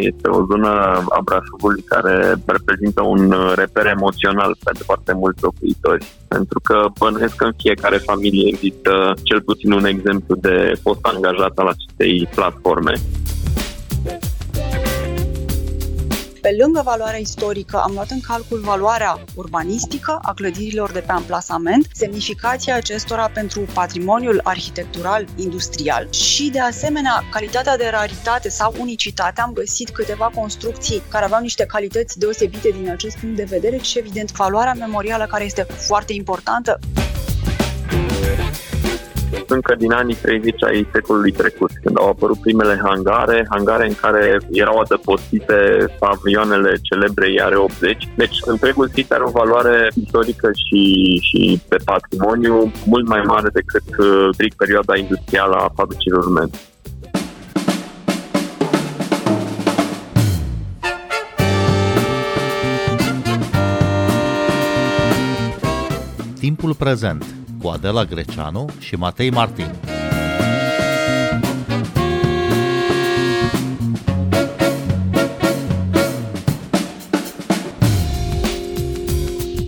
Este o zonă a Brașovului care reprezintă un reper emoțional pentru foarte mulți locuitori, pentru că bănuiesc că în fiecare familie există cel puțin un exemplu de fost angajat al acestei platforme. Pe lângă valoarea istorică, am luat în calcul valoarea urbanistică a clădirilor de pe amplasament, semnificația acestora pentru patrimoniul arhitectural industrial și, de asemenea, calitatea de raritate sau unicitate. Am găsit câteva construcții care aveau niște calități deosebite din acest punct de vedere și, evident, valoarea memorială care este foarte importantă încă din anii 30 ai secolului trecut, când au apărut primele hangare, hangare în care erau adăpostite avioanele celebre Iare 80. Deci întregul sit are o valoare istorică și, și pe patrimoniu mult mai mare decât uh, strict perioada industrială a fabricilor urmente. Timpul prezent cu Adela Greceanu și Matei Martin.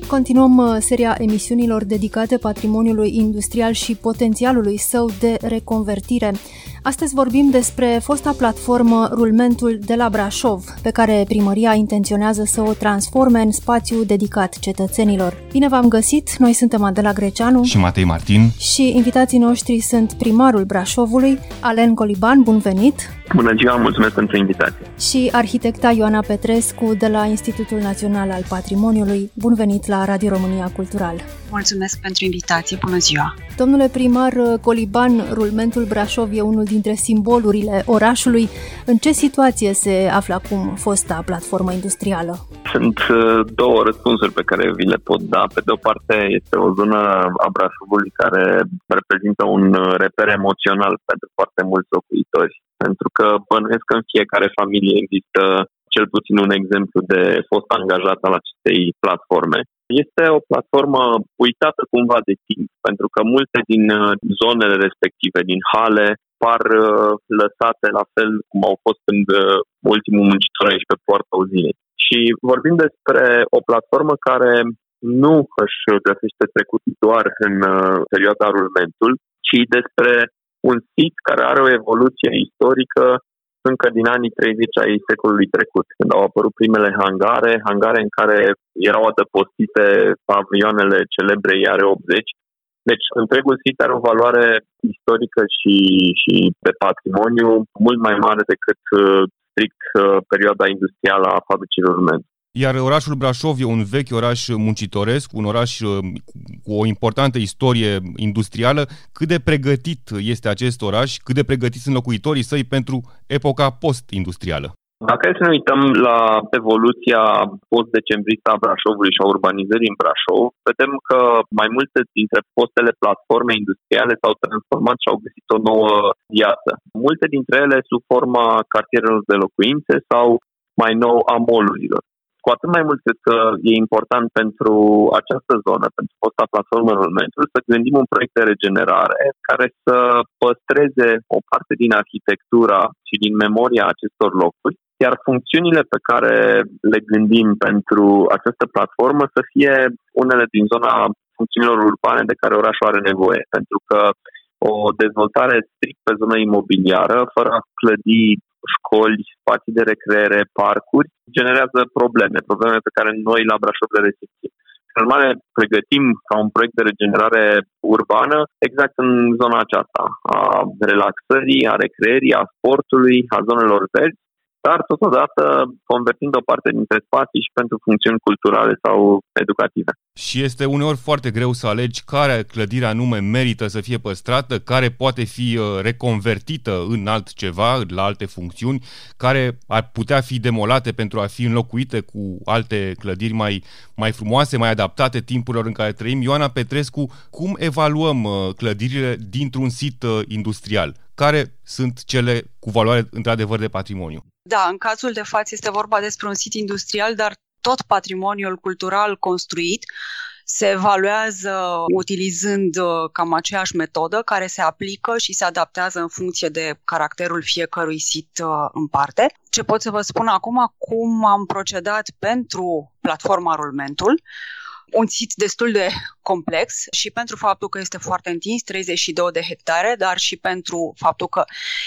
Continuăm uh, seria emisiunilor dedicate patrimoniului industrial și potențialului său de reconvertire. Astăzi vorbim despre fosta platformă Rulmentul de la Brașov, pe care primăria intenționează să o transforme în spațiu dedicat cetățenilor. Bine v-am găsit, noi suntem Adela Greceanu și Matei Martin și invitații noștri sunt primarul Brașovului, Alen Coliban, bun venit! Bună ziua, mulțumesc pentru invitație! Și arhitecta Ioana Petrescu de la Institutul Național al Patrimoniului, bun venit la Radio România Cultural! Mulțumesc pentru invitație, bună ziua! Domnule primar Coliban, rulmentul Brașov e unul dintre simbolurile orașului. În ce situație se află acum fosta platformă industrială? Sunt uh, două răspunsuri pe care vi le pot da. Pe de o parte, este o zonă a Brașovului care reprezintă un reper emoțional pentru foarte mulți locuitori. Pentru că bănuiesc că în fiecare familie există cel puțin un exemplu de fost angajat al acestei platforme. Este o platformă uitată cumva de timp, pentru că multe din uh, zonele respective, din hale, par uh, lăsate la fel cum au fost când uh, ultimul muncitor aici pe poarta uzinei. Și vorbim despre o platformă care nu își găsește trecut doar în perioada rulmentul, ci despre un sit care are o evoluție istorică încă din anii 30 ai secolului trecut, când au apărut primele hangare, hangare în care erau adăpostite avioanele celebre Iare 80. Deci întregul sit are o valoare istorică și, și pe patrimoniu mult mai mare decât uh, strict uh, perioada industrială a fabricilor urmente. Iar orașul Brașov e un vechi oraș muncitoresc, un oraș uh, cu o importantă istorie industrială. Cât de pregătit este acest oraș, cât de pregătiți sunt locuitorii săi pentru epoca post-industrială? Dacă să ne uităm la evoluția post-decembristă a Brașovului și a urbanizării în Brașov, vedem că mai multe dintre fostele platforme industriale s-au transformat și au găsit o nouă viață. Multe dintre ele sub forma cartierelor de locuințe sau mai nou a molurilor. Cu atât mai mult cred că e important pentru această zonă, pentru fosta platformă Rulmentul, să gândim un proiect de regenerare care să păstreze o parte din arhitectura și din memoria acestor locuri, iar funcțiunile pe care le gândim pentru această platformă să fie unele din zona funcțiunilor urbane de care orașul are nevoie, pentru că o dezvoltare strict pe zona imobiliară, fără a clădi școli, spații de recreere, parcuri, generează probleme, probleme pe care noi la Brașov le resimțim. În urmare, pregătim ca un proiect de regenerare urbană exact în zona aceasta a relaxării, a recreerii, a sportului, a zonelor verzi, dar totodată convertind o parte dintre spații și pentru funcțiuni culturale sau educative. Și este uneori foarte greu să alegi care clădire anume merită să fie păstrată, care poate fi uh, reconvertită în altceva, la alte funcțiuni, care ar putea fi demolate pentru a fi înlocuite cu alte clădiri mai, mai frumoase, mai adaptate timpurilor în care trăim. Ioana Petrescu, cum evaluăm uh, clădirile dintr-un sit uh, industrial? Care sunt cele cu valoare într-adevăr de patrimoniu? Da, în cazul de față este vorba despre un sit industrial, dar tot patrimoniul cultural construit se evaluează utilizând uh, cam aceeași metodă care se aplică și se adaptează în funcție de caracterul fiecărui sit uh, în parte. Ce pot să vă spun acum, cum am procedat pentru platforma Rulmentul, un sit destul de complex și pentru faptul că este foarte întins, 32 de hectare, dar și pentru faptul că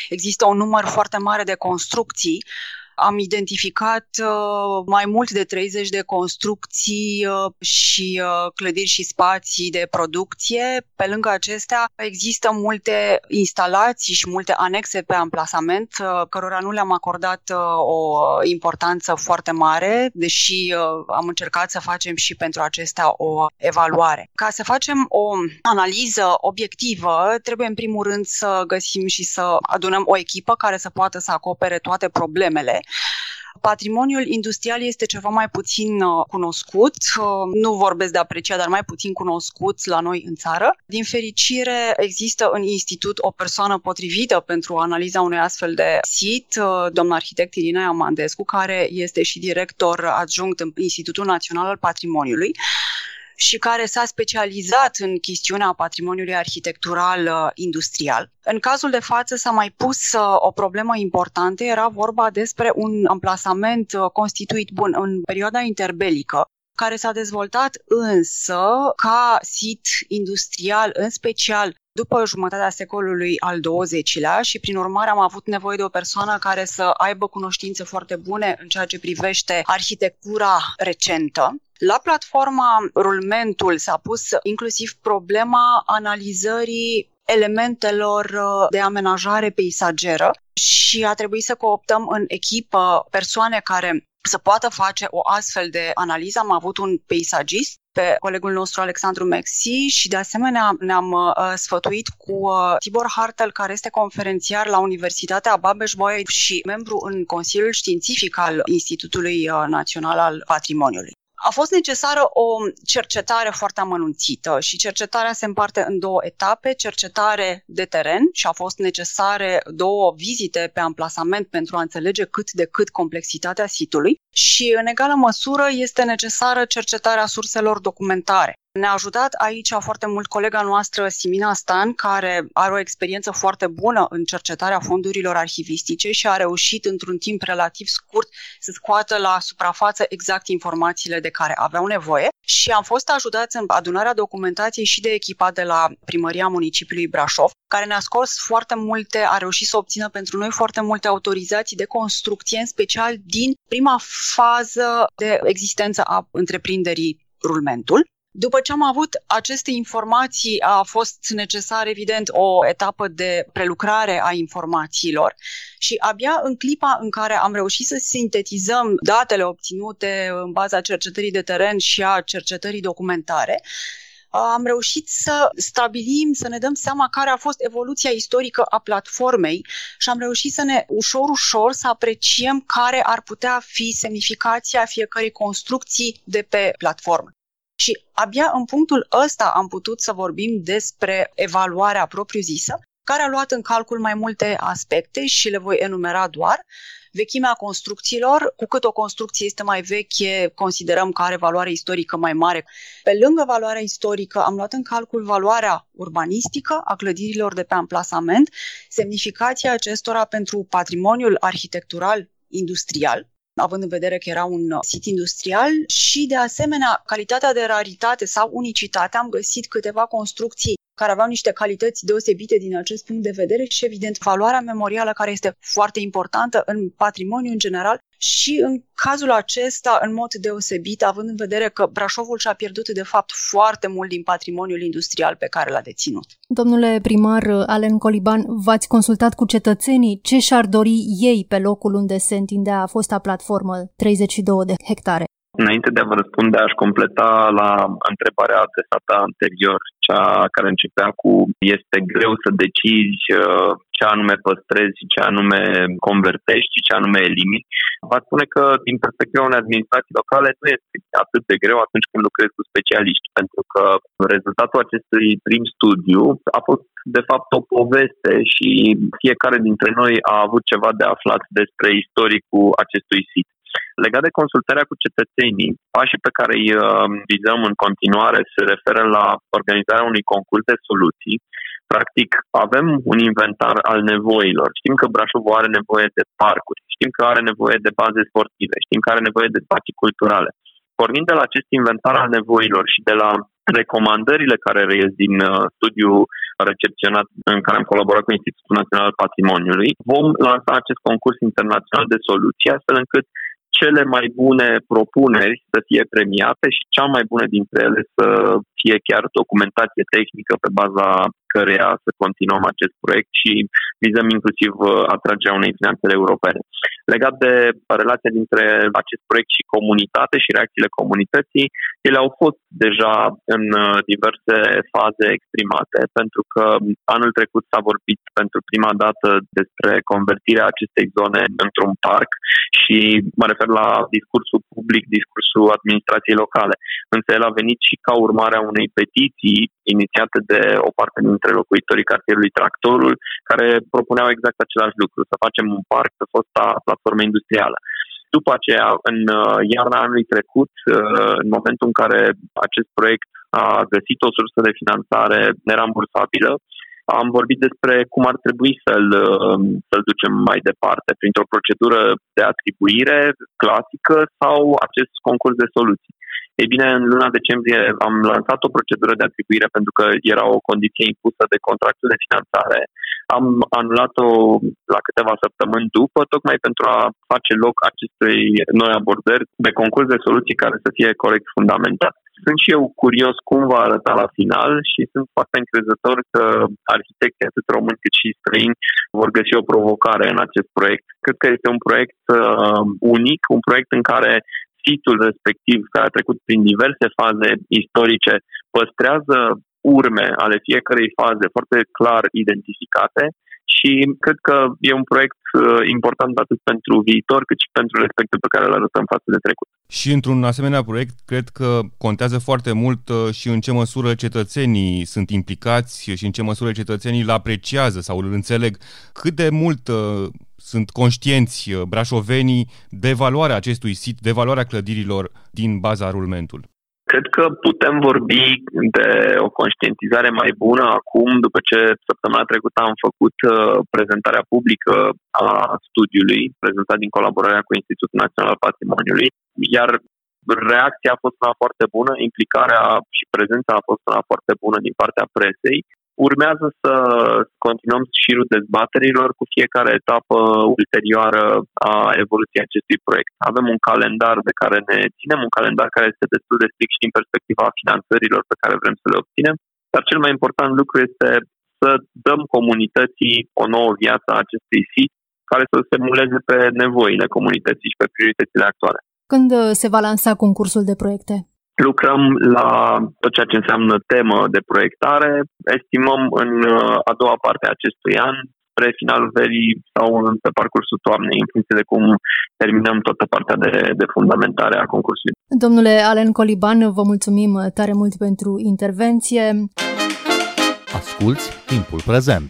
există un număr foarte mare de construcții am identificat uh, mai mult de 30 de construcții uh, și uh, clădiri și spații de producție. Pe lângă acestea există multe instalații și multe anexe pe amplasament, cărora nu le-am acordat o importanță foarte mare, deși am încercat să facem și pentru acestea o evaluare. Ca să facem o analiză obiectivă, trebuie în primul rând să găsim și să adunăm o echipă care să poată să acopere toate problemele Patrimoniul industrial este ceva mai puțin uh, cunoscut, uh, nu vorbesc de apreciat, dar mai puțin cunoscut la noi în țară. Din fericire, există în institut o persoană potrivită pentru analiza unui astfel de sit, uh, domnul arhitect Irina Amandescu, care este și director adjunct în Institutul Național al Patrimoniului și care s-a specializat în chestiunea patrimoniului arhitectural uh, industrial. În cazul de față s-a mai pus uh, o problemă importantă, era vorba despre un amplasament uh, constituit bun în perioada interbelică, care s-a dezvoltat însă ca sit industrial, în special după jumătatea secolului al XX-lea și prin urmare am avut nevoie de o persoană care să aibă cunoștințe foarte bune în ceea ce privește arhitectura recentă. La platforma Rulmentul s-a pus inclusiv problema analizării elementelor uh, de amenajare peisageră și a trebuit să cooptăm în echipă persoane care să poată face o astfel de analiză. Am avut un peisagist pe colegul nostru Alexandru Mexi și de asemenea ne-am uh, sfătuit cu uh, Tibor Hartel, care este conferențiar la Universitatea Babeș-Bolyai și membru în Consiliul Științific al Institutului uh, Național al Patrimoniului. A fost necesară o cercetare foarte amănunțită și cercetarea se împarte în două etape, cercetare de teren și a fost necesare două vizite pe amplasament pentru a înțelege cât de cât complexitatea sitului și în egală măsură este necesară cercetarea surselor documentare. Ne-a ajutat aici foarte mult colega noastră Simina Stan, care are o experiență foarte bună în cercetarea fondurilor arhivistice și a reușit într-un timp relativ scurt să scoată la suprafață exact informațiile de care aveau nevoie și am fost ajutați în adunarea documentației și de echipa de la Primăria Municipiului Brașov, care ne-a scos foarte multe, a reușit să obțină pentru noi foarte multe autorizații de construcție, în special din prima fază de existență a întreprinderii rulmentul. După ce am avut aceste informații, a fost necesar, evident, o etapă de prelucrare a informațiilor și abia în clipa în care am reușit să sintetizăm datele obținute în baza cercetării de teren și a cercetării documentare, am reușit să stabilim, să ne dăm seama care a fost evoluția istorică a platformei și am reușit să ne ușor, ușor să apreciem care ar putea fi semnificația fiecărei construcții de pe platformă. Și abia în punctul ăsta am putut să vorbim despre evaluarea propriu-zisă, care a luat în calcul mai multe aspecte și le voi enumera doar. Vechimea construcțiilor, cu cât o construcție este mai veche, considerăm că are valoare istorică mai mare. Pe lângă valoarea istorică, am luat în calcul valoarea urbanistică a clădirilor de pe amplasament, semnificația acestora pentru patrimoniul arhitectural industrial, având în vedere că era un sit industrial și, de asemenea, calitatea de raritate sau unicitate. Am găsit câteva construcții care aveau niște calități deosebite din acest punct de vedere și, evident, valoarea memorială care este foarte importantă în patrimoniu în general și în cazul acesta, în mod deosebit, având în vedere că Brașovul și-a pierdut, de fapt, foarte mult din patrimoniul industrial pe care l-a deținut. Domnule primar Alen Coliban, v-ați consultat cu cetățenii ce și-ar dori ei pe locul unde se întindea fosta platformă 32 de hectare? Înainte de a vă răspunde, aș completa la întrebarea adresată anterior, cea care începea cu este greu să decizi uh, ce anume păstrezi, ce anume convertești, ce anume elimini. Vă spune că din perspectiva unei administrații locale nu este atât de greu atunci când lucrezi cu specialiști, pentru că rezultatul acestui prim studiu a fost de fapt o poveste și fiecare dintre noi a avut ceva de aflat despre istoricul acestui sit Legat de consultarea cu cetățenii, pașii pe care îi uh, vizăm în continuare se referă la organizarea unui concurs de soluții. Practic, avem un inventar al nevoilor. Știm că Brașovul are nevoie de parcuri, știm că are nevoie de baze sportive, știm că are nevoie de spații culturale. Pornind de la acest inventar al nevoilor și de la recomandările care reies din uh, studiul recepționat în care am colaborat cu Institutul Național al Patrimoniului, vom lansa acest concurs internațional de soluții astfel încât cele mai bune propuneri să fie premiate și cea mai bună dintre ele să fie chiar documentație tehnică pe baza căreia să continuăm acest proiect și vizăm inclusiv uh, atragerea unei finanțele europene. Legat de relația dintre acest proiect și comunitate și reacțiile comunității, ele au fost deja în uh, diverse faze exprimate, pentru că anul trecut s-a vorbit pentru prima dată despre convertirea acestei zone într-un parc și mă refer la discursul public, discursul administrației locale. Însă el a venit și ca urmare a unei petiții inițiate de o parte dintre locuitorii cartierului Tractorul, care propuneau exact același lucru, să facem un parc pe fosta platformă industrială. După aceea, în uh, iarna anului trecut, uh, în momentul în care acest proiect a găsit o sursă de finanțare nerambursabilă, am vorbit despre cum ar trebui să-l, uh, să-l ducem mai departe, printr-o procedură de atribuire clasică sau acest concurs de soluții. Ei bine, în luna decembrie am lansat o procedură de atribuire pentru că era o condiție impusă de contractul de finanțare. Am anulat-o la câteva săptămâni după, tocmai pentru a face loc acestei noi abordări de concurs de soluții care să fie corect fundamentat. Sunt și eu curios cum va arăta la final și sunt foarte încrezător că arhitecții atât români cât și străini vor găsi o provocare în acest proiect. Cred că este un proiect uh, unic, un proiect în care situl respectiv, care a trecut prin diverse faze istorice, păstrează urme ale fiecărei faze foarte clar identificate și cred că e un proiect uh, important atât pentru viitor cât și pentru respectul pe care îl arătăm față de trecut. Și într-un asemenea proiect, cred că contează foarte mult uh, și în ce măsură cetățenii sunt implicați și în ce măsură cetățenii îl apreciază sau îl înțeleg. Cât de mult uh, sunt conștienți uh, brașovenii de valoarea acestui sit, de valoarea clădirilor din baza rulmentul? Cred că putem vorbi de o conștientizare mai bună acum, după ce săptămâna trecută am făcut uh, prezentarea publică a studiului, prezentat din colaborarea cu Institutul Național al Patrimoniului, iar reacția a fost una foarte bună, implicarea și prezența a fost una foarte bună din partea presei Urmează să continuăm șirul dezbaterilor cu fiecare etapă ulterioară a evoluției acestui proiect. Avem un calendar de care ne ținem, un calendar care este destul de strict și din perspectiva finanțărilor pe care vrem să le obținem, dar cel mai important lucru este să dăm comunității o nouă viață a acestui sit care să se muleze pe nevoile comunității și pe prioritățile actuale. Când se va lansa concursul de proiecte? Lucrăm la tot ceea ce înseamnă temă de proiectare. Estimăm în uh, a doua parte a acestui an, spre finalul verii sau pe parcursul toamnei, în funcție de cum terminăm toată partea de, de fundamentare a concursului. Domnule Alen Coliban, vă mulțumim tare mult pentru intervenție. Asculți timpul prezent!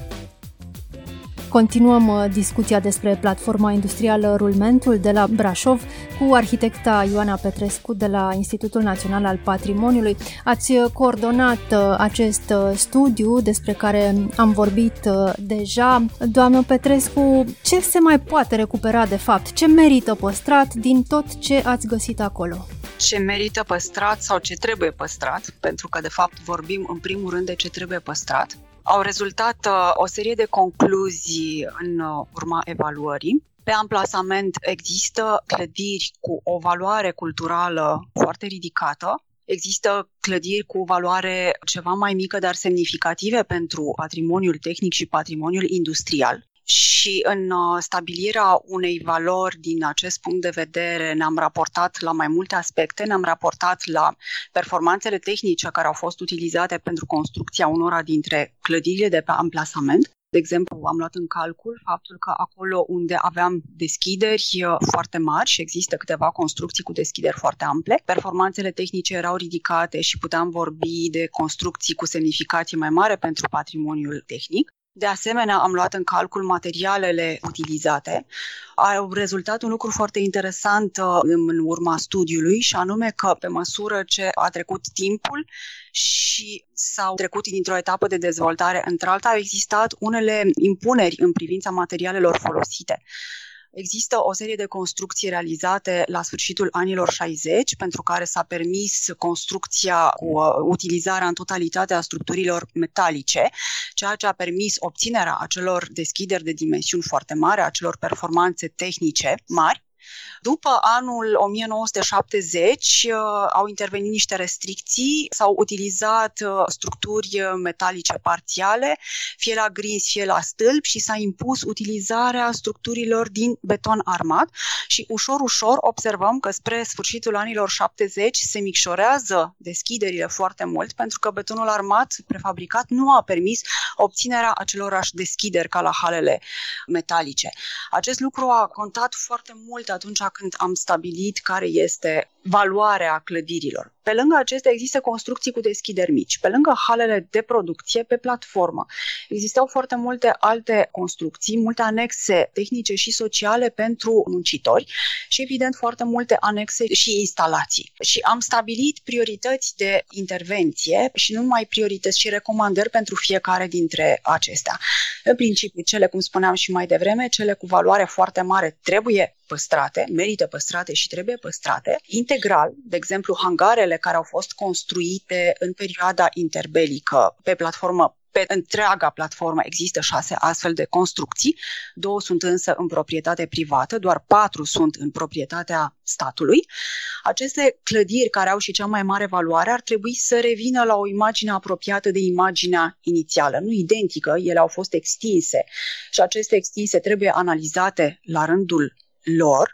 Continuăm uh, discuția despre platforma industrială Rulmentul de la Brașov cu arhitecta Ioana Petrescu de la Institutul Național al Patrimoniului. Ați uh, coordonat uh, acest studiu despre care am vorbit deja. Doamnă Petrescu, ce se mai poate recupera de fapt? Ce merită păstrat din tot ce ați găsit acolo? ce merită păstrat sau ce trebuie păstrat, pentru că de fapt vorbim în primul rând de ce trebuie păstrat. Au rezultat uh, o serie de concluzii în uh, urma evaluării. Pe amplasament există clădiri cu o valoare culturală foarte ridicată, Există clădiri cu valoare ceva mai mică, dar semnificative pentru patrimoniul tehnic și patrimoniul industrial și în uh, stabilirea unei valori din acest punct de vedere ne-am raportat la mai multe aspecte, ne-am raportat la performanțele tehnice care au fost utilizate pentru construcția unora dintre clădirile de pe amplasament, De exemplu, am luat în calcul faptul că acolo unde aveam deschideri uh, foarte mari și există câteva construcții cu deschideri foarte ample, performanțele tehnice erau ridicate și puteam vorbi de construcții cu semnificație mai mare pentru patrimoniul tehnic. De asemenea, am luat în calcul materialele utilizate. A rezultat un lucru foarte interesant uh, în urma studiului și anume că pe măsură ce a trecut timpul și s-au trecut dintr-o etapă de dezvoltare într-alta, au existat unele impuneri în privința materialelor folosite. Există o serie de construcții realizate la sfârșitul anilor 60 pentru care s-a permis construcția cu uh, utilizarea în totalitate a structurilor metalice, ceea ce a permis obținerea acelor deschideri de dimensiuni foarte mari, acelor performanțe tehnice mari după anul 1970 uh, au intervenit niște restricții, s-au utilizat uh, structuri metalice parțiale, fie la grinzi, fie la stâlp și s-a impus utilizarea structurilor din beton armat și ușor, ușor observăm că spre sfârșitul anilor 70 se micșorează deschiderile foarte mult pentru că betonul armat prefabricat nu a permis obținerea acelorași deschideri ca la halele metalice. Acest lucru a contat foarte mult atunci când am stabilit care este valoarea clădirilor. Pe lângă acestea există construcții cu deschideri mici. Pe lângă halele de producție, pe platformă, existau foarte multe alte construcții, multe anexe tehnice și sociale pentru muncitori și, evident, foarte multe anexe și instalații. Și am stabilit priorități de intervenție și nu numai priorități și recomandări pentru fiecare dintre acestea. În principiu, cele, cum spuneam și mai devreme, cele cu valoare foarte mare trebuie păstrate, merită păstrate și trebuie păstrate. Integral, de exemplu, hangarele care au fost construite în perioada interbelică pe platformă pe întreaga platformă există șase astfel de construcții, două sunt însă în proprietate privată, doar patru sunt în proprietatea statului. Aceste clădiri care au și cea mai mare valoare ar trebui să revină la o imagine apropiată de imaginea inițială, nu identică, ele au fost extinse și aceste extinse trebuie analizate la rândul lor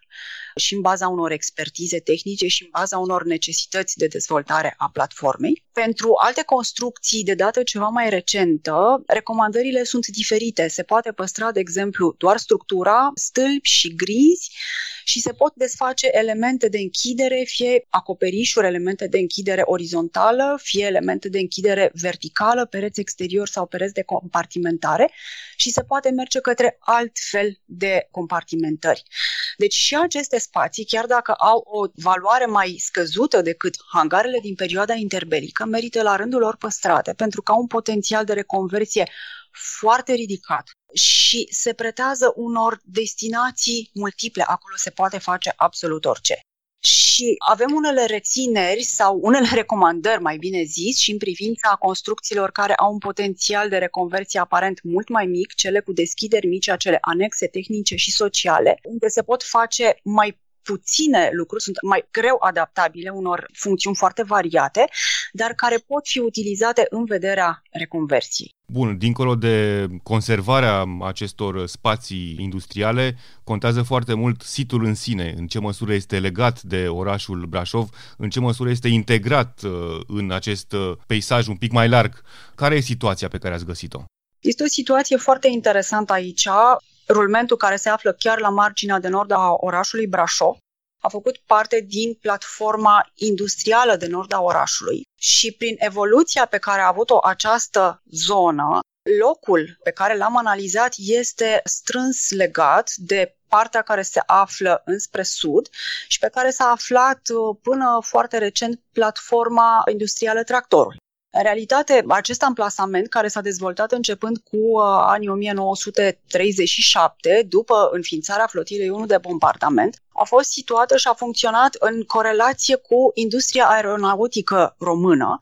și în baza unor expertize tehnice și în baza unor necesități de dezvoltare a platformei. Pentru alte construcții de dată ceva mai recentă, recomandările sunt diferite. Se poate păstra, de exemplu, doar structura, stâlpi și grinzi și se pot desface elemente de închidere, fie acoperișuri, elemente de închidere orizontală, fie elemente de închidere verticală, pereți exterior sau pereți de compartimentare și se poate merge către alt fel de compartimentări. Deci și aceste spații, chiar dacă au o valoare mai scăzută decât hangarele din perioada interbelică, merită la rândul lor păstrate pentru că au un potențial de reconversie foarte ridicat și se pretează unor destinații multiple. Acolo se poate face absolut orice. Și avem unele rețineri sau unele recomandări, mai bine zis, și în privința construcțiilor care au un potențial de reconversie aparent mult mai mic, cele cu deschideri mici, acele anexe tehnice și sociale, unde se pot face mai puține lucruri, sunt mai greu adaptabile unor funcțiuni foarte variate, dar care pot fi utilizate în vederea reconversiei. Bun, dincolo de conservarea acestor spații industriale, contează foarte mult situl în sine, în ce măsură este legat de orașul Brașov, în ce măsură este integrat uh, în acest uh, peisaj un pic mai larg. Care e situația pe care ați găsit-o? Este o situație foarte interesantă aici. Rulmentul care se află chiar la marginea de nord a orașului Brașov a făcut parte din platforma industrială de nord a orașului și prin evoluția pe care a avut-o această zonă, locul pe care l-am analizat este strâns legat de partea care se află înspre sud și pe care s-a aflat uh, până foarte recent platforma industrială Tractorul. În realitate, acest amplasament, care s-a dezvoltat începând cu uh, anii 1937, după înființarea flotilei 1 de bombardament, a fost situată și a funcționat în corelație cu industria aeronautică română,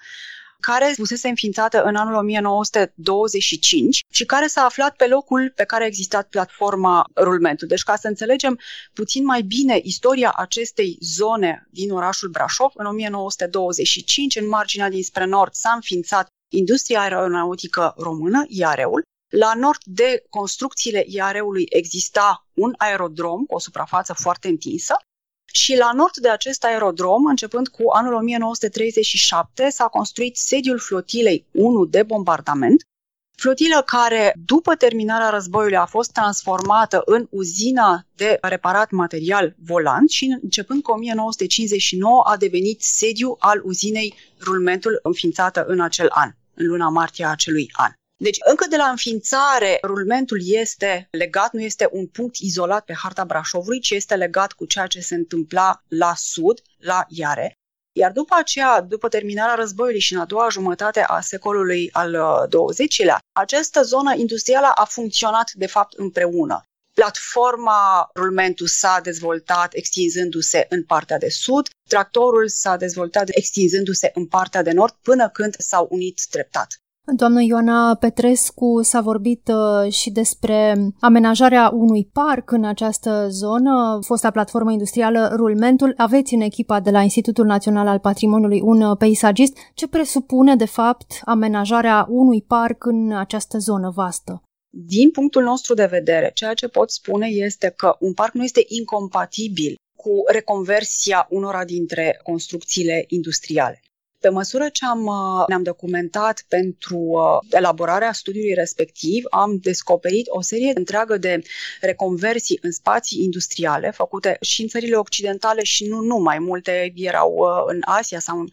care fusese înființată în anul 1925 și care s-a aflat pe locul pe care a existat platforma rulmentul. Deci ca să înțelegem puțin mai bine istoria acestei zone din orașul Brașov, în 1925, în marginea dinspre nord, s-a înființat industria aeronautică română, IAREul, la nord de construcțiile IAREului exista un aerodrom cu o suprafață foarte întinsă și la nord de acest aerodrom, începând cu anul 1937, s-a construit sediul flotilei 1 de bombardament, flotilă care, după terminarea războiului, a fost transformată în uzina de reparat material volant și începând cu 1959 a devenit sediu al uzinei Rulmentul înființată în acel an, în luna martie a acelui an. Deci, încă de la înființare, rulmentul este legat, nu este un punct izolat pe harta Brașovului, ci este legat cu ceea ce se întâmpla la sud, la Iare. Iar după aceea, după terminarea războiului și în a doua jumătate a secolului al XX-lea, uh, această zonă industrială a funcționat de fapt împreună. Platforma rulmentul s-a dezvoltat extinzându-se în partea de sud, tractorul s-a dezvoltat extinzându-se în partea de nord până când s-au unit treptat. Doamna Ioana Petrescu s-a vorbit uh, și despre amenajarea unui parc în această zonă, fosta platformă industrială Rulmentul. Aveți în echipa de la Institutul Național al Patrimoniului un uh, peisagist. Ce presupune, de fapt, amenajarea unui parc în această zonă vastă? Din punctul nostru de vedere, ceea ce pot spune este că un parc nu este incompatibil cu reconversia unora dintre construcțiile industriale. Pe măsură ce am, uh, ne-am documentat pentru uh, elaborarea studiului respectiv, am descoperit o serie întreagă de reconversii în spații industriale făcute și în țările occidentale și nu numai, multe erau uh, în Asia sau în,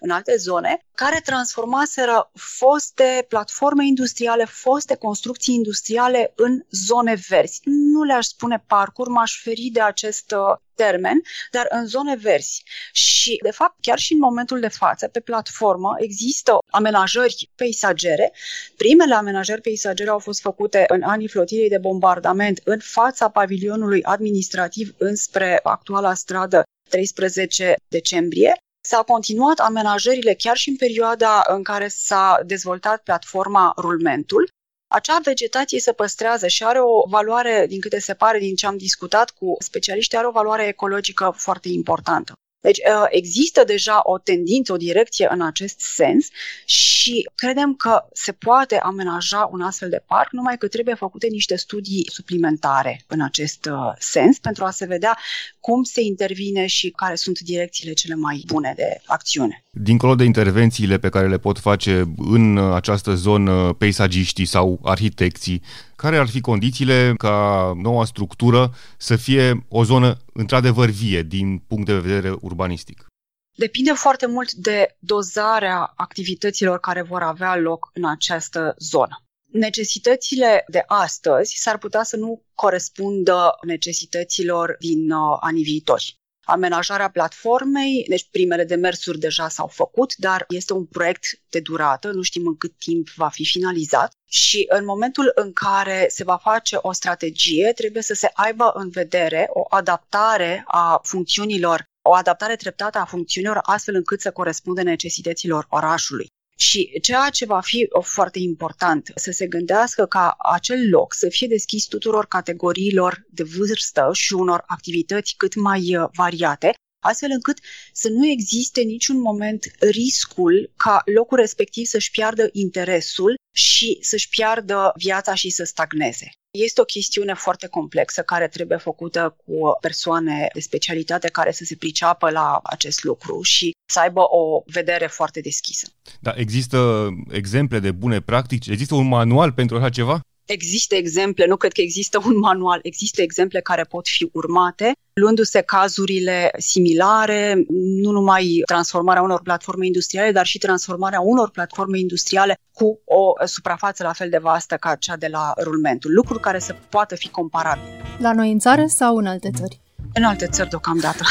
în alte zone, care transformaseră foste platforme industriale, foste construcții industriale în zone verzi. Nu le-aș spune parcuri, m-aș feri de acest termen, dar în zone verzi. Și, de fapt, chiar și în momentul de față, pe platformă, există amenajări peisagere. Primele amenajări peisagere au fost făcute în anii flotilei de bombardament în fața pavilionului administrativ înspre actuala stradă 13 decembrie. S-au continuat amenajările chiar și în perioada în care s-a dezvoltat platforma Rulmentul acea vegetație se păstrează și are o valoare, din câte se pare, din ce am discutat cu specialiști, are o valoare ecologică foarte importantă. Deci uh, există deja o tendință, o direcție în acest sens și credem că se poate amenaja un astfel de parc, numai că trebuie făcute niște studii suplimentare în acest uh, sens pentru a se vedea cum se intervine și care sunt direcțiile cele mai bune de acțiune. Dincolo de intervențiile pe care le pot face în această zonă peisagiștii sau arhitecții, care ar fi condițiile ca noua structură să fie o zonă într-adevăr vie din punct de vedere urbanistic? Depinde foarte mult de dozarea activităților care vor avea loc în această zonă. Necesitățile de astăzi s-ar putea să nu corespundă necesităților din uh, anii viitori amenajarea platformei, deci primele demersuri deja s-au făcut, dar este un proiect de durată, nu știm în cât timp va fi finalizat și în momentul în care se va face o strategie, trebuie să se aibă în vedere o adaptare a funcțiunilor o adaptare treptată a funcțiunilor astfel încât să corespundă necesităților orașului. Și ceea ce va fi foarte important, să se gândească ca acel loc să fie deschis tuturor categoriilor de vârstă și unor activități cât mai uh, variate, astfel încât să nu existe niciun moment riscul ca locul respectiv să-și piardă interesul și să-și piardă viața și să stagneze. Este o chestiune foarte complexă care trebuie făcută cu persoane de specialitate care să se priceapă la acest lucru și să aibă o vedere foarte deschisă. Da, există exemple de bune practici? Există un manual pentru așa ceva? Există exemple, nu cred că există un manual, există exemple care pot fi urmate, luându-se cazurile similare, nu numai transformarea unor platforme industriale, dar și transformarea unor platforme industriale cu o suprafață la fel de vastă ca cea de la rulmentul, lucruri care să poată fi comparabile. La noi în țară sau în alte țări? În alte țări deocamdată.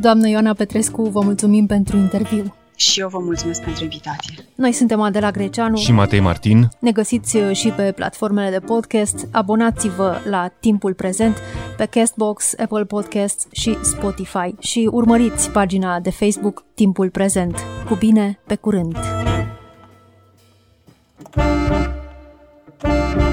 Doamnă Ioana Petrescu, vă mulțumim pentru interviu. Și eu vă mulțumesc pentru invitație. Noi suntem Adela Greceanu și Matei Martin. Ne găsiți uh, și pe platformele de podcast. Abonați-vă la Timpul Prezent pe Castbox, Apple Podcasts și Spotify și urmăriți pagina de Facebook Timpul Prezent. Cu bine, pe curând! thank you